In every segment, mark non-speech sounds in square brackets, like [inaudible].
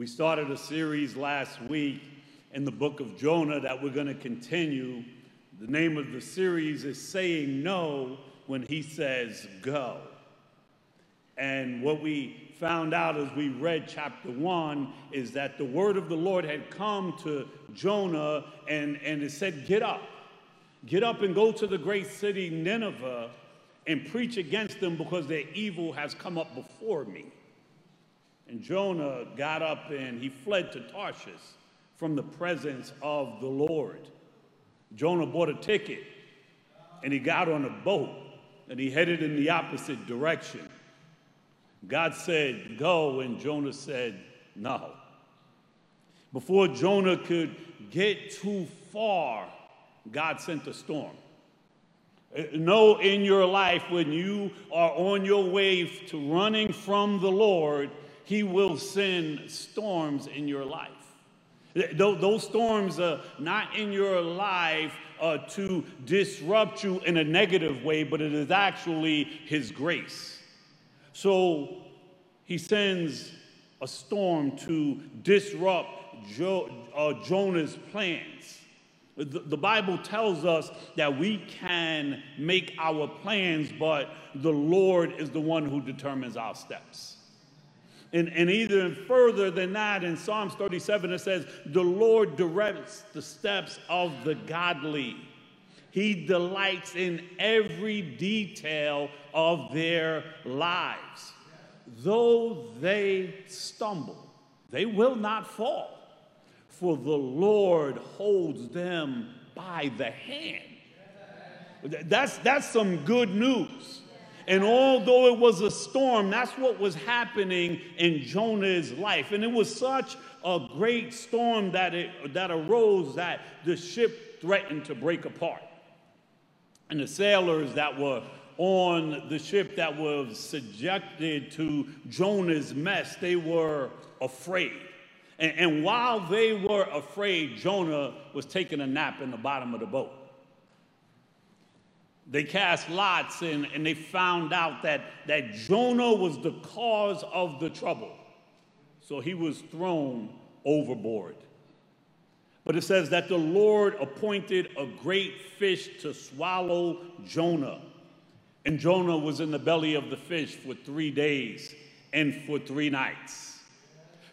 We started a series last week in the book of Jonah that we're going to continue. The name of the series is Saying No When He Says Go. And what we found out as we read chapter one is that the word of the Lord had come to Jonah and, and it said, Get up. Get up and go to the great city Nineveh and preach against them because their evil has come up before me. And Jonah got up and he fled to Tarshish from the presence of the Lord. Jonah bought a ticket and he got on a boat and he headed in the opposite direction. God said, Go, and Jonah said, No. Before Jonah could get too far, God sent a storm. Uh, know in your life when you are on your way to running from the Lord, he will send storms in your life. Those storms are not in your life uh, to disrupt you in a negative way, but it is actually His grace. So He sends a storm to disrupt jo- uh, Jonah's plans. The, the Bible tells us that we can make our plans, but the Lord is the one who determines our steps. And, and even further than that, in Psalms 37, it says, The Lord directs the steps of the godly. He delights in every detail of their lives. Though they stumble, they will not fall, for the Lord holds them by the hand. That's, that's some good news. And although it was a storm, that's what was happening in Jonah's life. And it was such a great storm that, it, that arose that the ship threatened to break apart. And the sailors that were on the ship that was subjected to Jonah's mess, they were afraid. And, and while they were afraid, Jonah was taking a nap in the bottom of the boat they cast lots and, and they found out that, that Jonah was the cause of the trouble. So he was thrown overboard. But it says that the Lord appointed a great fish to swallow Jonah. And Jonah was in the belly of the fish for three days and for three nights.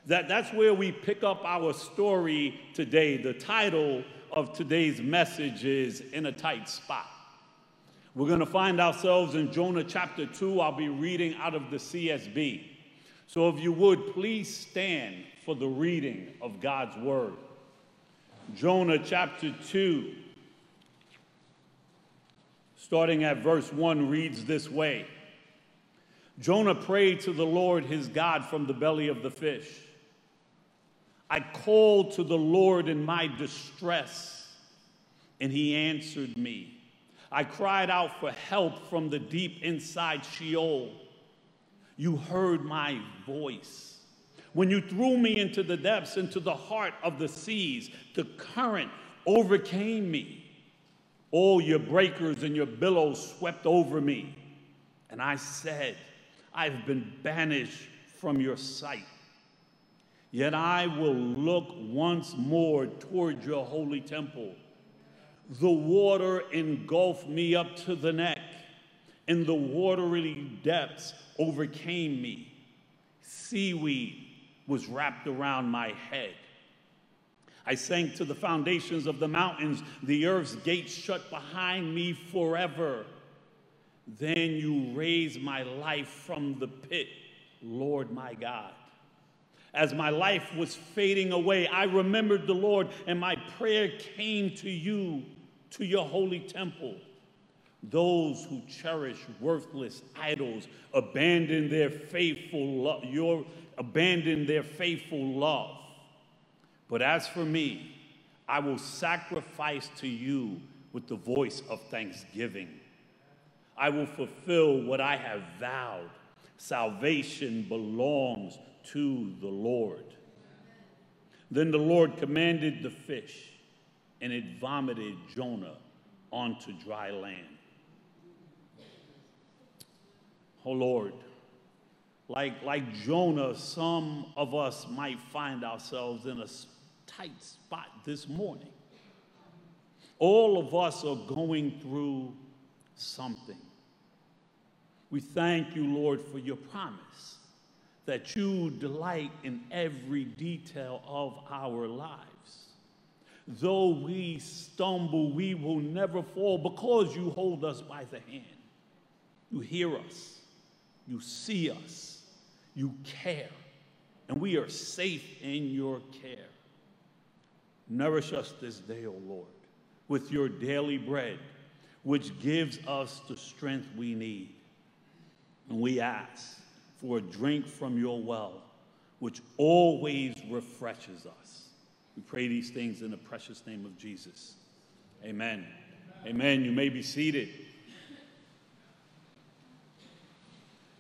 That, that's where we pick up our story today. The title of today's message is In a Tight Spot. We're going to find ourselves in Jonah chapter 2. I'll be reading out of the CSB. So if you would, please stand for the reading of God's word. Jonah chapter 2, starting at verse 1, reads this way Jonah prayed to the Lord his God from the belly of the fish. I called to the Lord in my distress, and he answered me. I cried out for help from the deep inside Sheol. You heard my voice. When you threw me into the depths, into the heart of the seas, the current overcame me. All your breakers and your billows swept over me. And I said, I've been banished from your sight. Yet I will look once more toward your holy temple. The water engulfed me up to the neck, and the watery depths overcame me. Seaweed was wrapped around my head. I sank to the foundations of the mountains. The earth's gates shut behind me forever. Then you raised my life from the pit, Lord my God. As my life was fading away, I remembered the Lord, and my prayer came to you to your holy temple. Those who cherish worthless idols abandon their faithful love, your abandon their faithful love. But as for me, I will sacrifice to you with the voice of thanksgiving. I will fulfill what I have vowed. Salvation belongs to the Lord. Then the Lord commanded the fish and it vomited Jonah onto dry land. Oh Lord, like, like Jonah, some of us might find ourselves in a tight spot this morning. All of us are going through something. We thank you, Lord, for your promise that you delight in every detail of our lives. Though we stumble, we will never fall because you hold us by the hand. You hear us, you see us, you care, and we are safe in your care. Nourish us this day, O Lord, with your daily bread, which gives us the strength we need. And we ask for a drink from your well, which always refreshes us. We pray these things in the precious name of Jesus. Amen. Amen. You may be seated.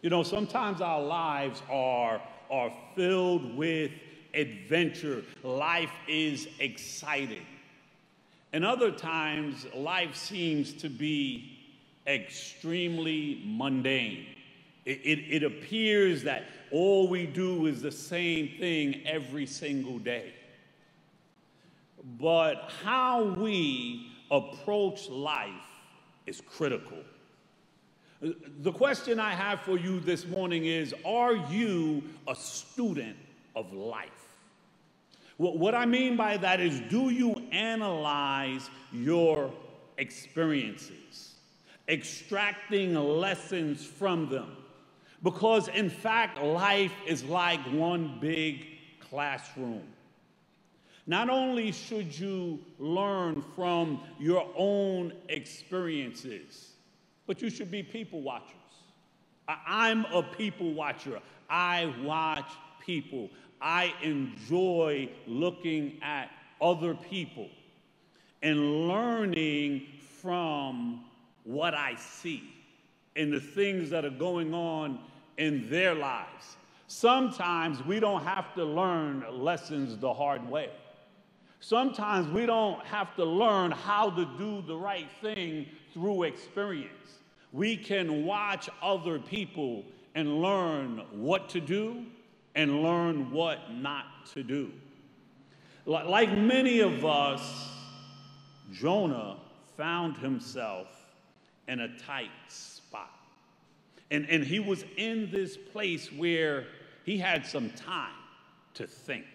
You know, sometimes our lives are, are filled with adventure. Life is exciting. And other times, life seems to be extremely mundane. It, it, it, appears that all we do is the same thing every single day. But how we approach life is critical. The question I have for you this morning is Are you a student of life? What I mean by that is Do you analyze your experiences, extracting lessons from them? Because in fact, life is like one big classroom. Not only should you learn from your own experiences, but you should be people watchers. I'm a people watcher. I watch people. I enjoy looking at other people and learning from what I see and the things that are going on in their lives. Sometimes we don't have to learn lessons the hard way. Sometimes we don't have to learn how to do the right thing through experience. We can watch other people and learn what to do and learn what not to do. Like many of us, Jonah found himself in a tight spot. And, and he was in this place where he had some time to think.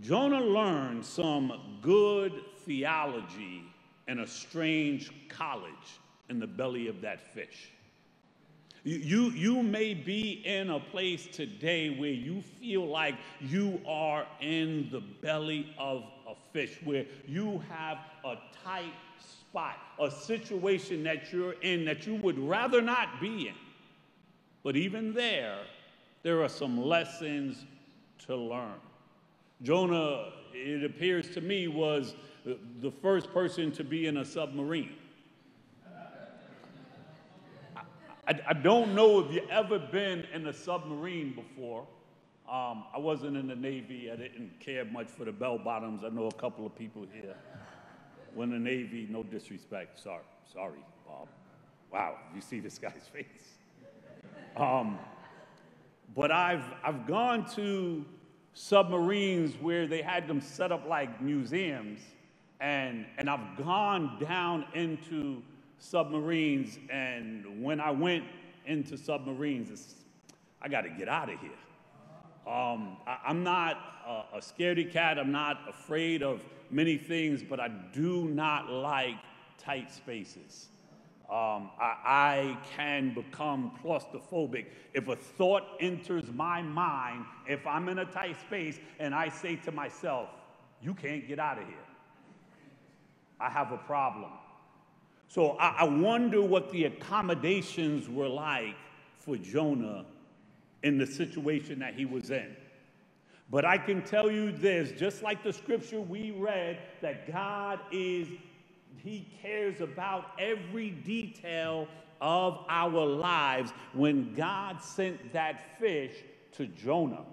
Jonah learned some good theology in a strange college in the belly of that fish. You, you, may be in a place today where you feel like you are in the belly of a fish, where you have a tight spot, a situation that you're in that you would rather not be in. But even there, there are some lessons to learn. Jonah, it appears to me, was the first person to be in a submarine. I, I don't know if you've ever been in a submarine before. Um, I wasn't in the Navy. I didn't care much for the bell bottoms. I know a couple of people here. When the Navy, no disrespect. Sorry, sorry, Bob. Wow, you see this guy's [laughs] face. Um, but I've, I've gone to submarines where they had them set up like museums, and, and I've gone down into submarines, and when I went into submarines, I got to get out of here. Um, I, am not a, a scaredy cat. I'm not afraid of many things, but I do not like tight spaces. Um, I, I, can become claustrophobic. If a thought enters my mind, if I'm in a tight space and I say to myself, you can't get out of here, I have a problem. So I, I wonder what the accommodations were like for Jonah in the situation that he was in. But I can tell you this just like the scripture we read, that God is, He cares about every detail of our lives. When God sent that fish to Jonah,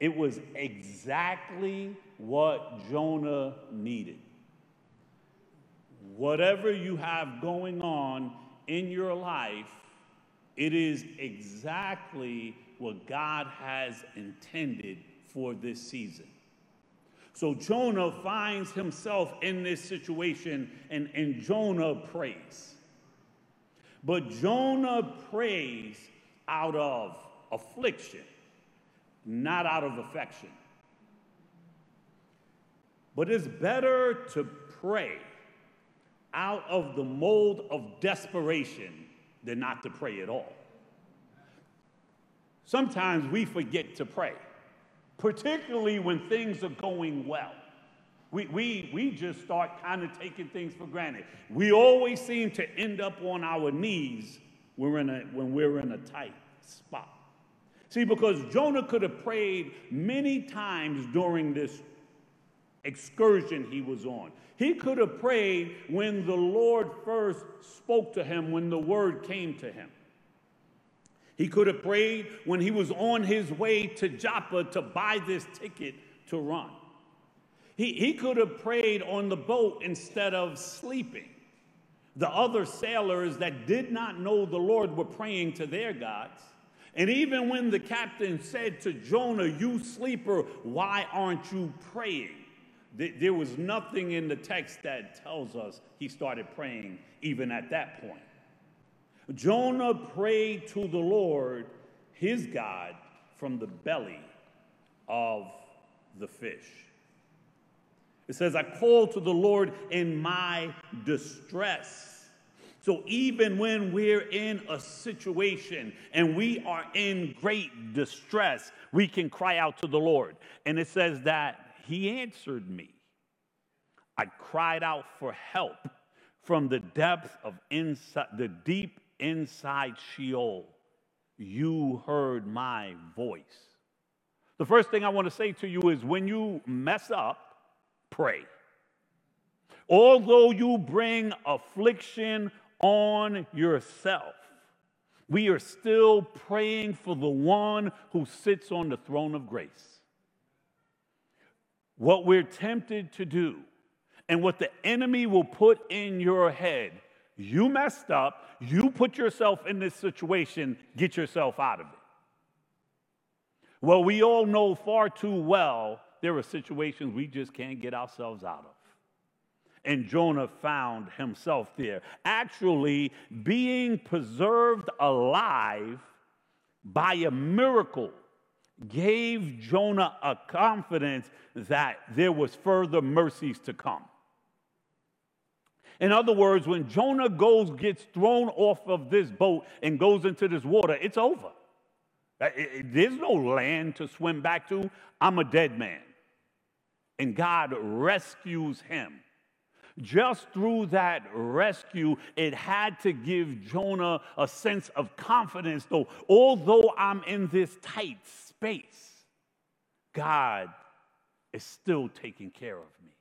it was exactly what Jonah needed. Whatever you have going on in your life, It is exactly what God has intended for this season. So Jonah finds himself in this situation and, and Jonah prays. But Jonah prays out of affliction, not out of affection. But it's better to pray out of the mold of desperation than not to pray at all. Sometimes we forget to pray, particularly when things are going well. We, we, we just start kind of taking things for granted. We always seem to end up on our knees when we're in a, when we're in a tight spot. See, because Jonah could have prayed many times during this excursion he was on. He could have prayed when the Lord first spoke to him, when the word came to him. He could have prayed when he was on his way to Joppa to buy this ticket to run. He, he could have prayed on the boat instead of sleeping. The other sailors that did not know the Lord were praying to their gods. And even when the captain said to Jonah, You sleeper, why aren't you praying? There was nothing in the text that tells us he started praying even at that point. Jonah prayed to the Lord, his God, from the belly of the fish. It says, I called to the Lord in my distress. So even when we're in a situation and we are in great distress, we can cry out to the Lord. And it says that he answered me. I cried out for help from the depth of inside, the deep inside Sheol. You heard my voice. The first thing I want to say to you is when you mess up, pray. Although you bring affliction on yourself, we are still praying for the one who sits on the throne of grace what we're tempted to do and what the enemy will put in your head. You messed up, you put yourself in this situation, get yourself out of it. Well, we all know far too well there are situations we just can't get ourselves out of. And Jonah found himself there, actually being preserved alive by a miracle gave Jonah a confidence that there was further mercies to come. In other words, when Jonah goes, gets thrown off of this boat and goes into this water, it's over. Uh, there's no land to swim back to. I'm a dead man. And God rescues him. Just through that rescue, it had to give Jonah a sense of confidence, though, although I'm in this tight space, God is still taking care of me.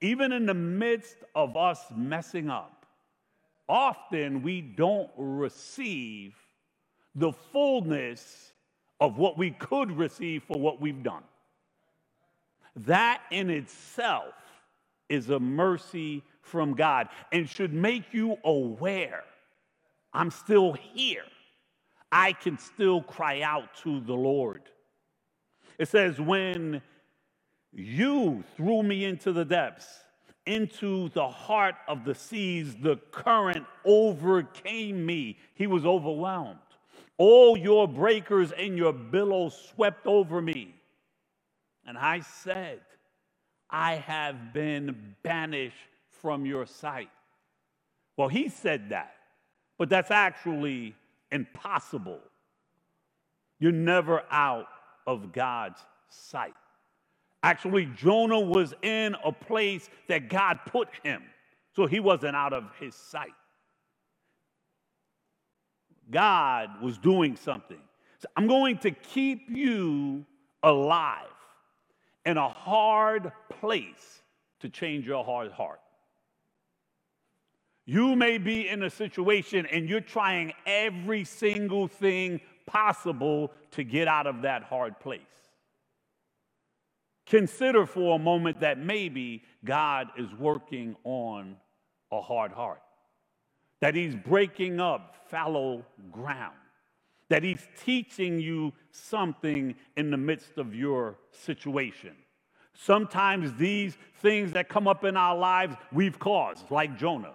Even in the midst of us messing up, often we don't receive the fullness of what we could receive for what we've done. That in itself is a mercy from God and should make you aware I'm still here. I can still cry out to the Lord. It says, When you threw me into the depths, into the heart of the seas, the current overcame me. He was overwhelmed. All your breakers and your billows swept over me. And I said, I have been banished from your sight. Well, he said that, but that's actually impossible. You're never out of God's sight. Actually, Jonah was in a place that God put him, so he wasn't out of his sight. God was doing something. So I'm going to keep you alive in a hard place to change your hard heart. You may be in a situation and you're trying every single thing possible to get out of that hard place. Consider for a moment that maybe God is working on a hard heart. that he's breaking up fallow ground, that he's teaching you something in the midst of your situation. Sometimes these things that come up in our lives we've caused, like Jonah,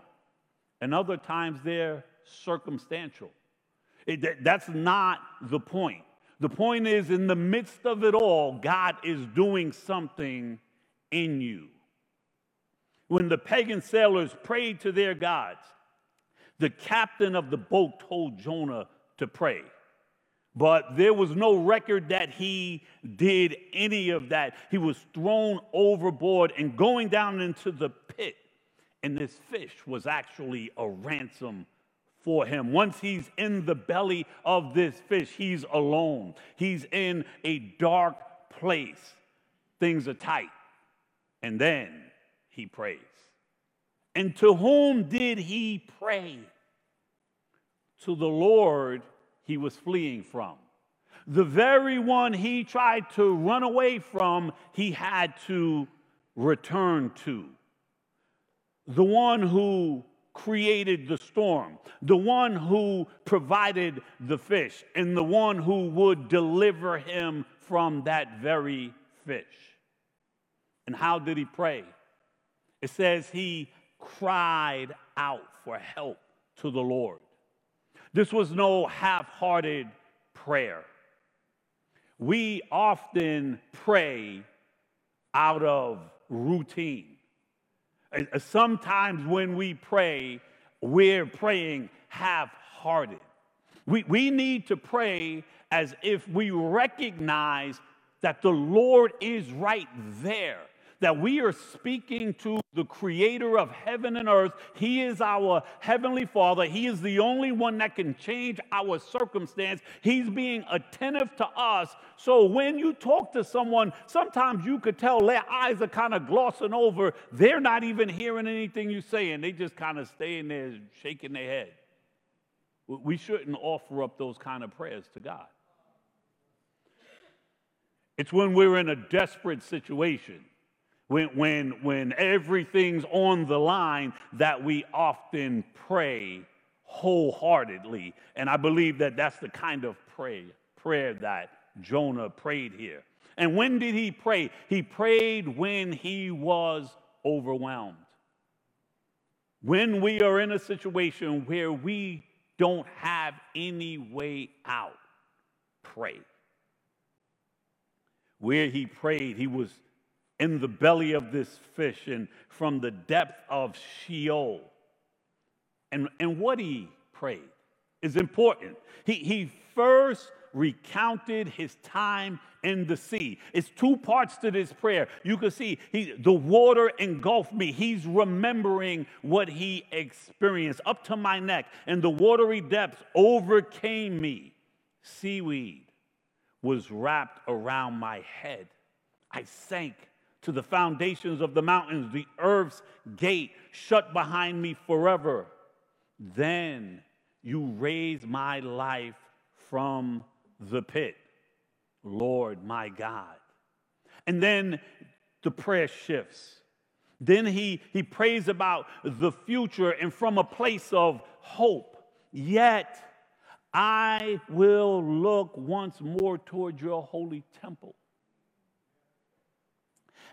and other times they're circumstantial. It, that's not the point. The point is, in the midst of it all, God is doing something in you. When the pagan sailors prayed to their gods, the captain of the boat told Jonah to pray. But there was no record that he did any of that. He was thrown overboard and going down into the pit. And this fish was actually a ransom for him. Once he's in the belly of this fish, he's alone. He's in a dark place. Things are tight. And then he prays. And to whom did he pray? To the Lord he was fleeing from. The very one he tried to run away from, he had to return to. The one who created the storm, the one who provided the fish, and the one who would deliver him from that very fish. And how did he pray? It says he cried out for help to the Lord. This was no half hearted prayer. We often pray out of routine. Uh, uh, sometimes when we pray, we're praying half hearted. We, we need to pray as if we recognize that the Lord is right there that we are speaking to the creator of heaven and earth. He is our heavenly father. He is the only one that can change our circumstance. He's being attentive to us. So when you talk to someone, sometimes you could tell their eyes are kind of glossing over. They're not even hearing anything you say, and they just kind of staying there shaking their head. We shouldn't offer up those kind of prayers to God. It's when we're in a desperate situation when, when, when everything's on the line that we often pray wholeheartedly. And I believe that that's the kind of pray, prayer that Jonah prayed here. And when did he pray? He prayed when he was overwhelmed. When we are in a situation where we don't have any way out, pray. Where he prayed, he was in the belly of this fish and from the depth of Sheol. And, and what he prayed is important. He, he first recounted his time in the sea. It's two parts to this prayer. You can see he, the water engulfed me. He's remembering what he experienced up to my neck, and the watery depths overcame me. Seaweed was wrapped around my head. I sank to the foundations of the mountains, the earth's gate shut behind me forever. Then you raise my life from the pit, Lord my God. And then the prayer shifts. Then he, he prays about the future and from a place of hope. Yet I will look once more toward your holy temple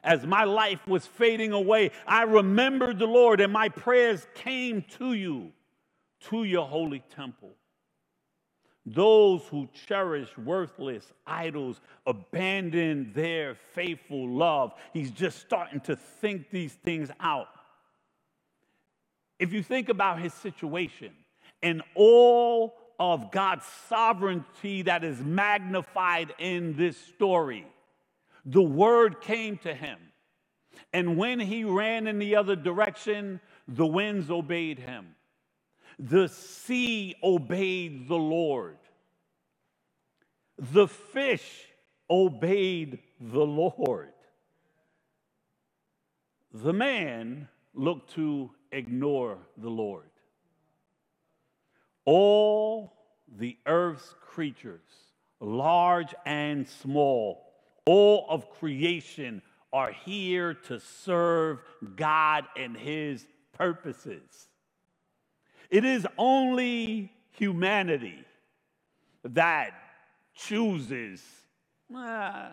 as my life was fading away, I remembered the Lord and my prayers came to you, to your holy temple. Those who cherish worthless idols abandon their faithful love. He's just starting to think these things out. If you think about his situation and all of God's sovereignty that is magnified in this story, the word came to him. And when he ran in the other direction, the winds obeyed him. The sea obeyed the Lord. The fish obeyed the Lord. The man looked to ignore the Lord. All the earth's creatures, large and small, all of creation are here to serve God and His purposes. It is only humanity that chooses, I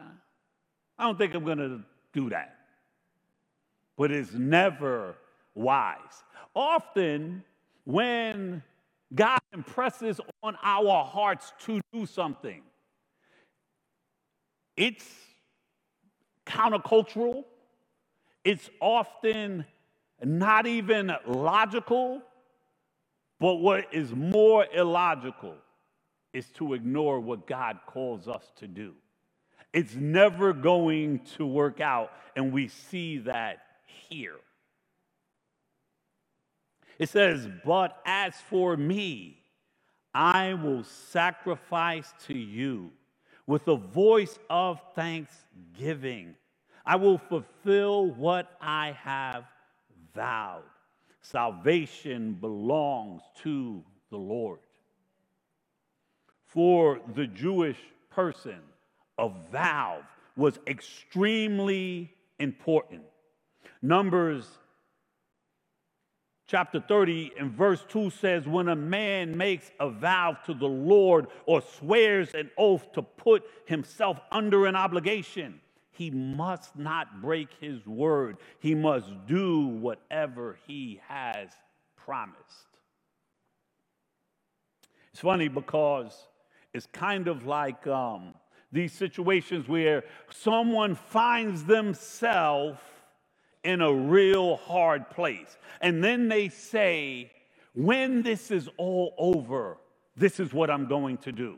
don't think I'm going to do that. But it's never wise. Often, when God impresses on our hearts to do something, it's countercultural, it's often not even logical, but what is more illogical is to ignore what God calls us to do. It's never going to work out, and we see that here. It says, But as for me, I will sacrifice to you with the voice of thanksgiving. I will fulfill what I have vowed. Salvation belongs to the Lord. For the Jewish person, a vow was extremely important. Numbers chapter 30 and verse 2 says, When a man makes a vow to the Lord or swears an oath to put himself under an obligation, he must not break his word. He must do whatever he has promised. It's funny because it's kind of like um, these situations where someone finds themselves in a real hard place. And then they say, when this is all over, this is what I'm going to do.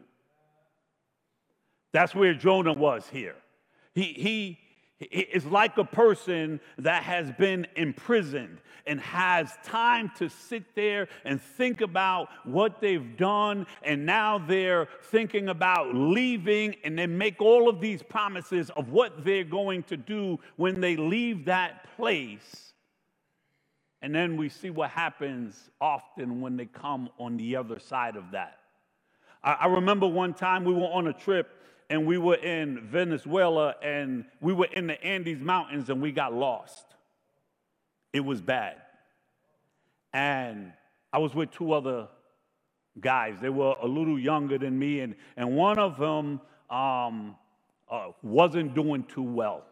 That's where Jonah was here. He, he, is like a person that has been imprisoned and has time to sit there and think about what they've done, and now they're thinking about leaving, and they make all of these promises of what they're going to do when they leave that place. And then we see what happens often when they come on the other side of that. I remember one time we were on a trip and we were in Venezuela and we were in the Andes Mountains and we got lost. It was bad. And I was with two other guys. They were a little younger than me, and, and one of them um, uh, wasn't doing too well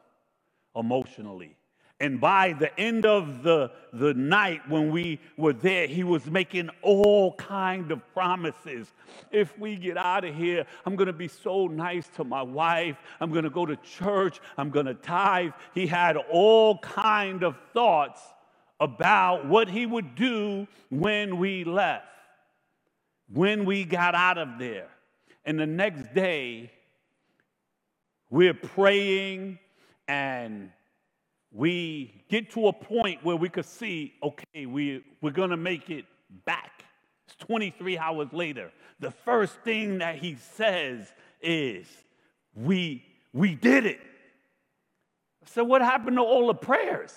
emotionally. And by the end of the, the night when we were there, he was making all kind of promises. If we get out of here, I'm going to be so nice to my wife. I'm going to go to church. I'm going to tithe. He had all kind of thoughts about what he would do when we left, when we got out of there. And the next day, we're praying and we get to a point where we could see, okay, we, we're going to make it back. It's 23 hours later. The first thing that he says is, we, we did it. So what happened to all the prayers?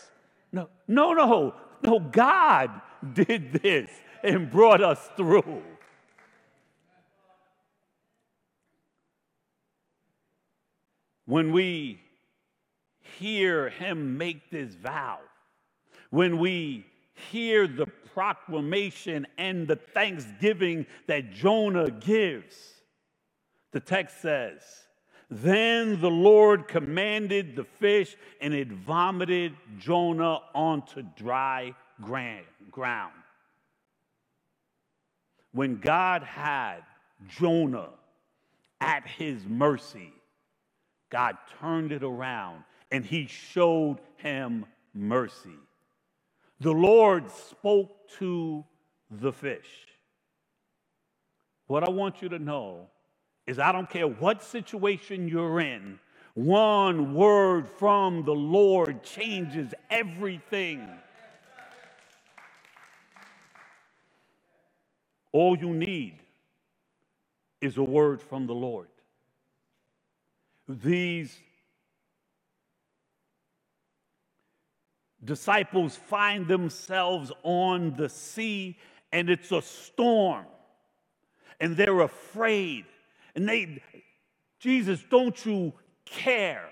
No, no, no, no, God did this and brought us through. When we hear him make this vow, when we hear the proclamation and the thanksgiving that Jonah gives, the text says, Then the Lord commanded the fish, and it vomited Jonah onto dry ground. When God had Jonah at his mercy, God turned it around and he showed him mercy. The Lord spoke to the fish. What I want you to know is I don't care what situation you're in, one word from the Lord changes everything. All you need is a word from the Lord. These disciples find themselves on the sea and it's a storm. And they're afraid. And they jesus don't you care?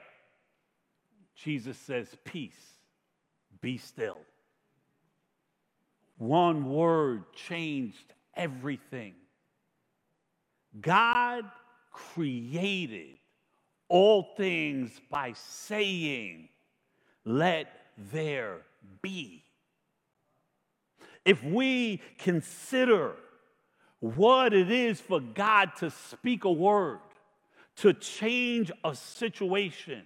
Jesus says peace be still. One word changed everything. God created all things by saying, Let there be. If we consider what it is for God to speak a word, to change a situation,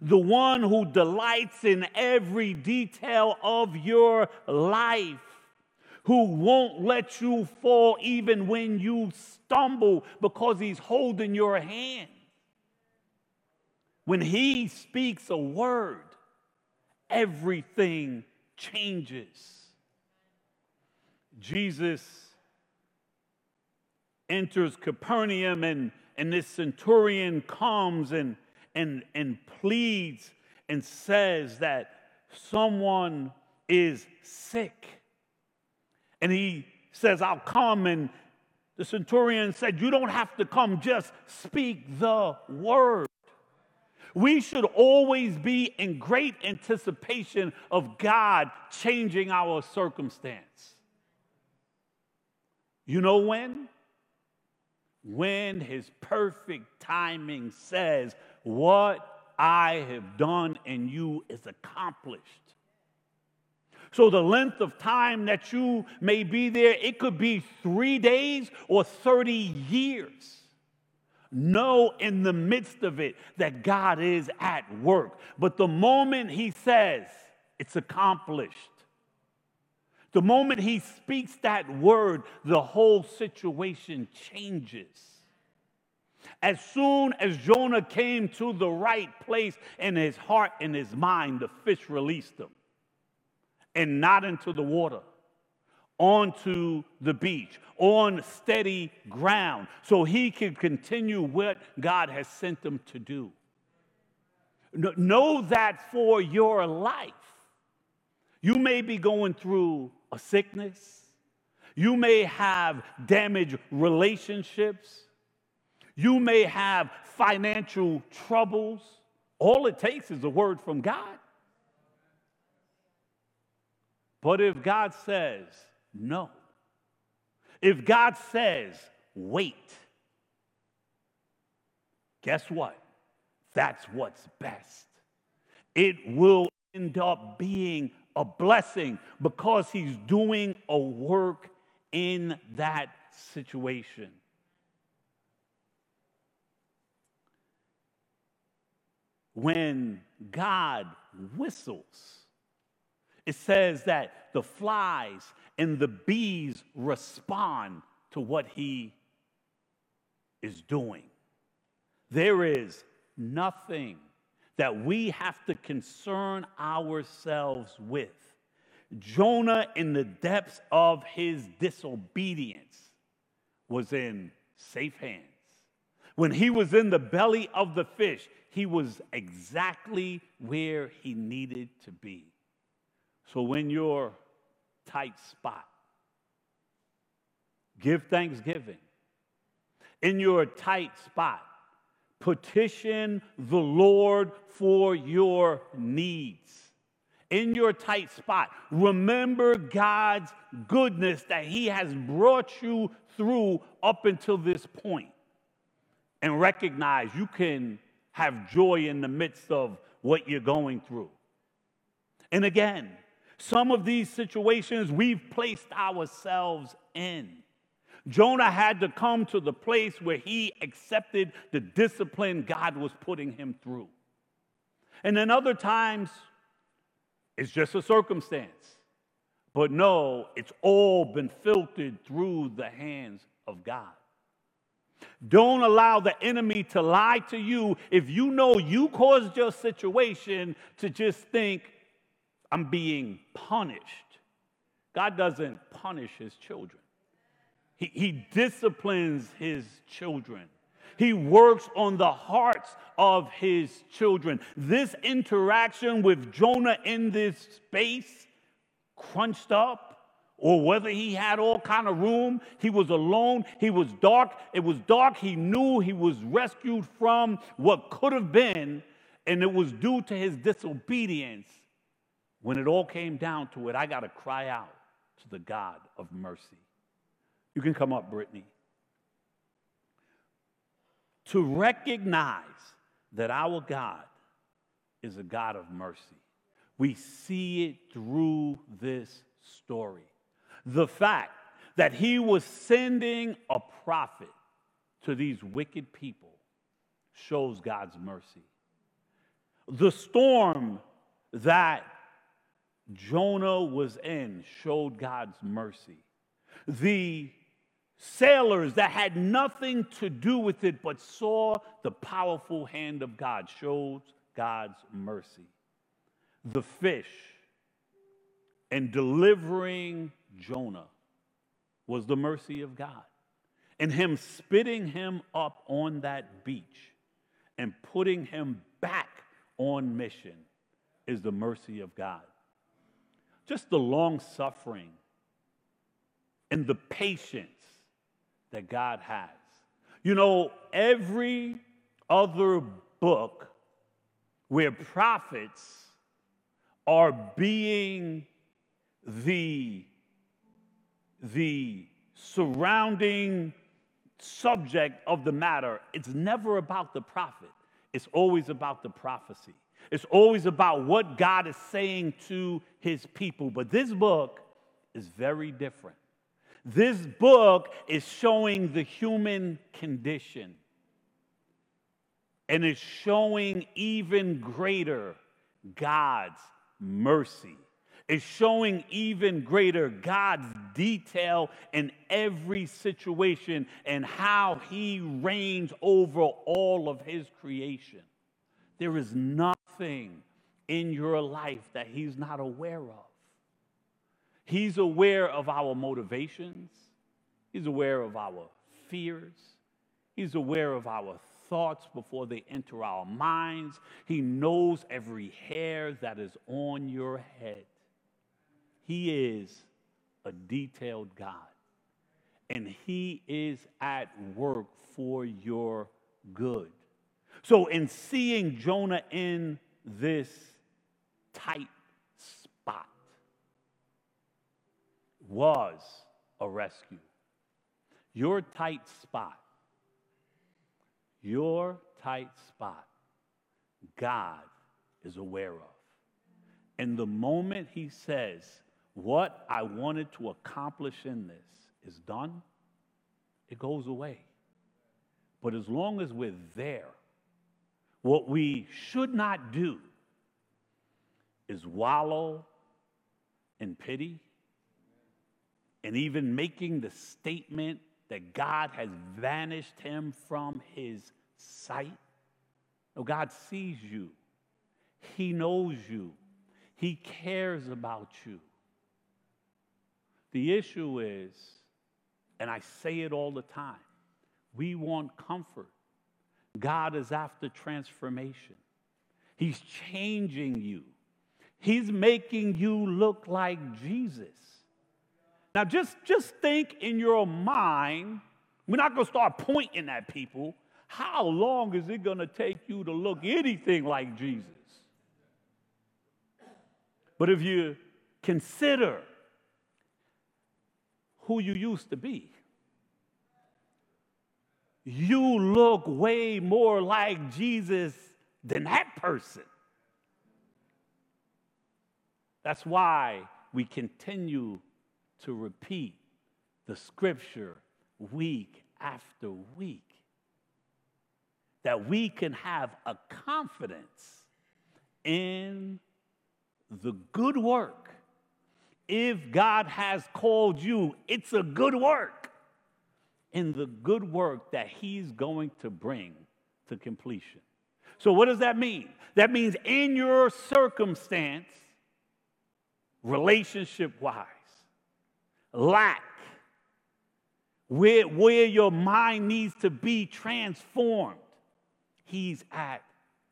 the one who delights in every detail of your life, who won't let you fall even when you stumble because he's holding your hand. When he speaks a word, everything changes. Jesus enters Capernaum and, and this centurion comes and, and, and pleads and says that someone is sick. And he says, I'll come. And the centurion said, You don't have to come, just speak the word. We should always be in great anticipation of God changing our circumstance. You know when? When his perfect timing says, What I have done in you is accomplished. So, the length of time that you may be there, it could be three days or 30 years. Know in the midst of it that God is at work. But the moment He says it's accomplished, the moment He speaks that word, the whole situation changes. As soon as Jonah came to the right place in his heart and his mind, the fish released him and not into the water, onto the beach, on steady ground, so he can continue what God has sent him to do. Know that for your life. You may be going through a sickness, you may have damaged relationships, you may have financial troubles. All it takes is a word from God. But if God says no, if God says wait, guess what? That's what's best. It will end up being a blessing because He's doing a work in that situation. When God whistles, it says that the flies and the bees respond to what he is doing. There is nothing that we have to concern ourselves with. Jonah, in the depths of his disobedience, was in safe hands. When he was in the belly of the fish, he was exactly where he needed to be. So when you're tight spot, give thanksgiving. In your tight spot, petition the Lord for your needs. In your tight spot, remember God's goodness that He has brought you through up until this point. And recognize you can have joy in the midst of what you're going through. And again, some of these situations we've placed ourselves in. Jonah had to come to the place where he accepted the discipline God was putting him through. And then other times, it's just a circumstance. But no, it's all been filtered through the hands of God. Don't allow the enemy to lie to you if you know you caused your situation to just think, I'm being punished. God doesn't punish his children, he, he disciplines his children. He works on the hearts of his children. This interaction with Jonah in this space, crunched up, or whether he had all kind of room he was alone he was dark it was dark he knew he was rescued from what could have been and it was due to his disobedience when it all came down to it, I got to cry out to the God of mercy. You can come up, Brittany. To recognize that our God is a God of mercy. We see it through this story. The fact that he was sending a prophet to these wicked people shows God's mercy. The storm that Jonah was in showed God's mercy. The sailors that had nothing to do with it but saw the powerful hand of God showed God's mercy. The fish and delivering Jonah was the mercy of God. And him spitting him up on that beach and putting him back on mission is the mercy of God. Just the long suffering and the patience that God has. You know, every other book where prophets are being the, the surrounding subject of the matter, it's never about the prophet. It's always about the prophecy. It's always about what God is saying to his people. But this book is very different. This book is showing the human condition and is showing even greater God's mercy. It's showing even greater God's detail in every situation and how He reigns over all of His creation. There is in your life that He's not aware of. He's aware of our motivations, He's aware of our fears, He's aware of our thoughts before they enter our minds. He knows every hair that is on your head. He is a detailed God, and He is at work for your good. So, in seeing Jonah in this tight spot, was a rescue. Your tight spot, your tight spot, God is aware of. And the moment He says, What I wanted to accomplish in this is done, it goes away. But as long as we're there, what we should not do is wallow in pity and even making the statement that God has vanished him from his sight. No, God sees you, He knows you, He cares about you. The issue is, and I say it all the time, we want comfort. God is after transformation. He's changing you. He's making you look like Jesus. Now, just, just think in your mind, we're not going to start pointing at people. How long is it going to take you to look anything like Jesus? But if you consider who you used to be, you look way more like Jesus than that person. That's why we continue to repeat the scripture week after week. That we can have a confidence in the good work. If God has called you, it's a good work. In the good work that He's going to bring to completion. So, what does that mean? That means in your circumstance, relationship wise, lack, where, where your mind needs to be transformed, He's at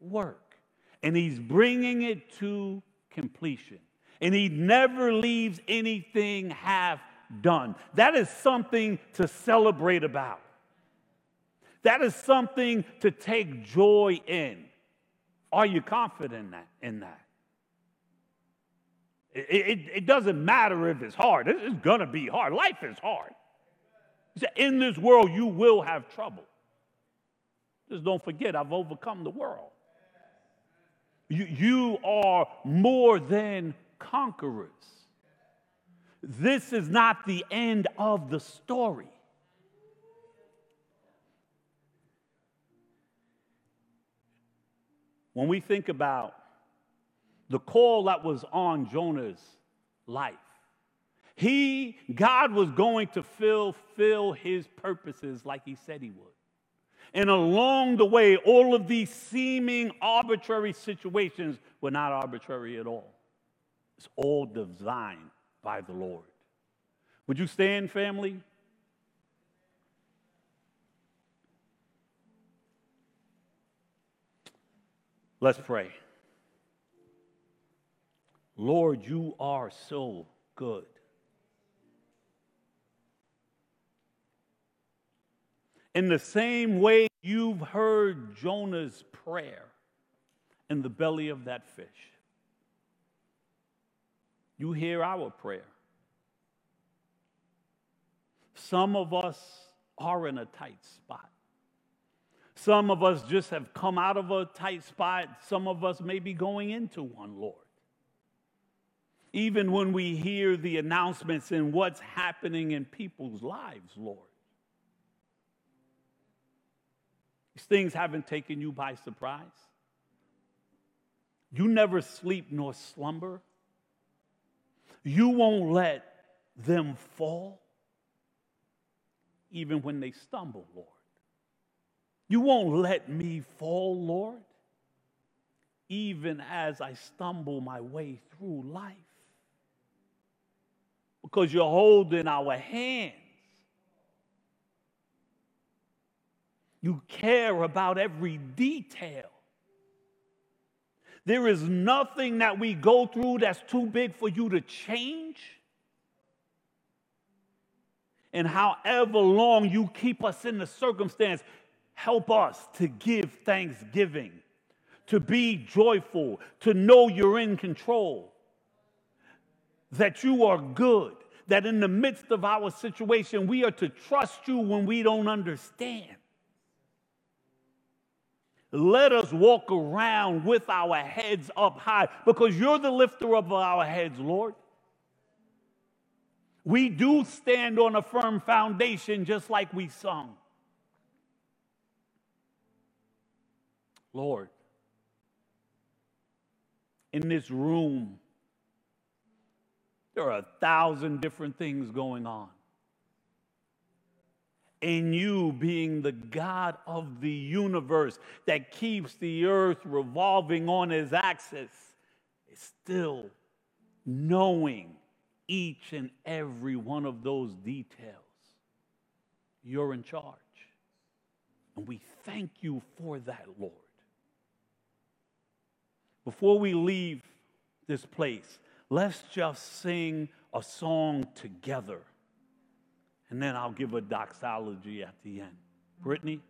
work. And He's bringing it to completion. And He never leaves anything half done. That is something to celebrate about. That is something to take joy in. Are you confident in that? In that? It, it, it doesn't matter if it's hard, it's going to be hard. Life is hard. In this world, you will have trouble. Just don't forget, I've overcome the world. You, you are more than conquerors. This is not the end of the story. When we think about the call that was on Jonah's life, he, God was going to fulfill his purposes like he said he would. And along the way, all of these seeming arbitrary situations were not arbitrary at all. It's all designed by the Lord. Would you stand, family? Let's pray. Lord, you are so good. In the same way you've heard Jonah's prayer in the belly of that fish, you hear our prayer. Some of us are in a tight spot. Some of us just have come out of a tight spot. Some of us may be going into one, Lord. Even when we hear the announcements and what's happening in people's lives, Lord. These things haven't taken you by surprise. You never sleep nor slumber. You won't let them fall, even when they stumble, Lord. You won't let me fall, Lord, even as I stumble my way through life. Because you're holding our hands You care about every detail. There is nothing that we go through that's too big for you to change. And however long you keep us in the circumstance, help us to give thanksgiving, to be joyful, to know you're in control, that you are good, that in the midst of our situation, we are to trust you when we don't understand. Let us walk around with our heads up high because you're the lifter of our heads, Lord. We do stand on a firm foundation just like we sung. Lord, in this room, there are a thousand different things going on and you being the God of the universe that keeps the earth revolving on his axis is still knowing each and every one of those details. You're in charge. And we thank you for that, Lord. Before we leave this place, let's just sing a song together and then I'll give a doxology at the end. Brittany?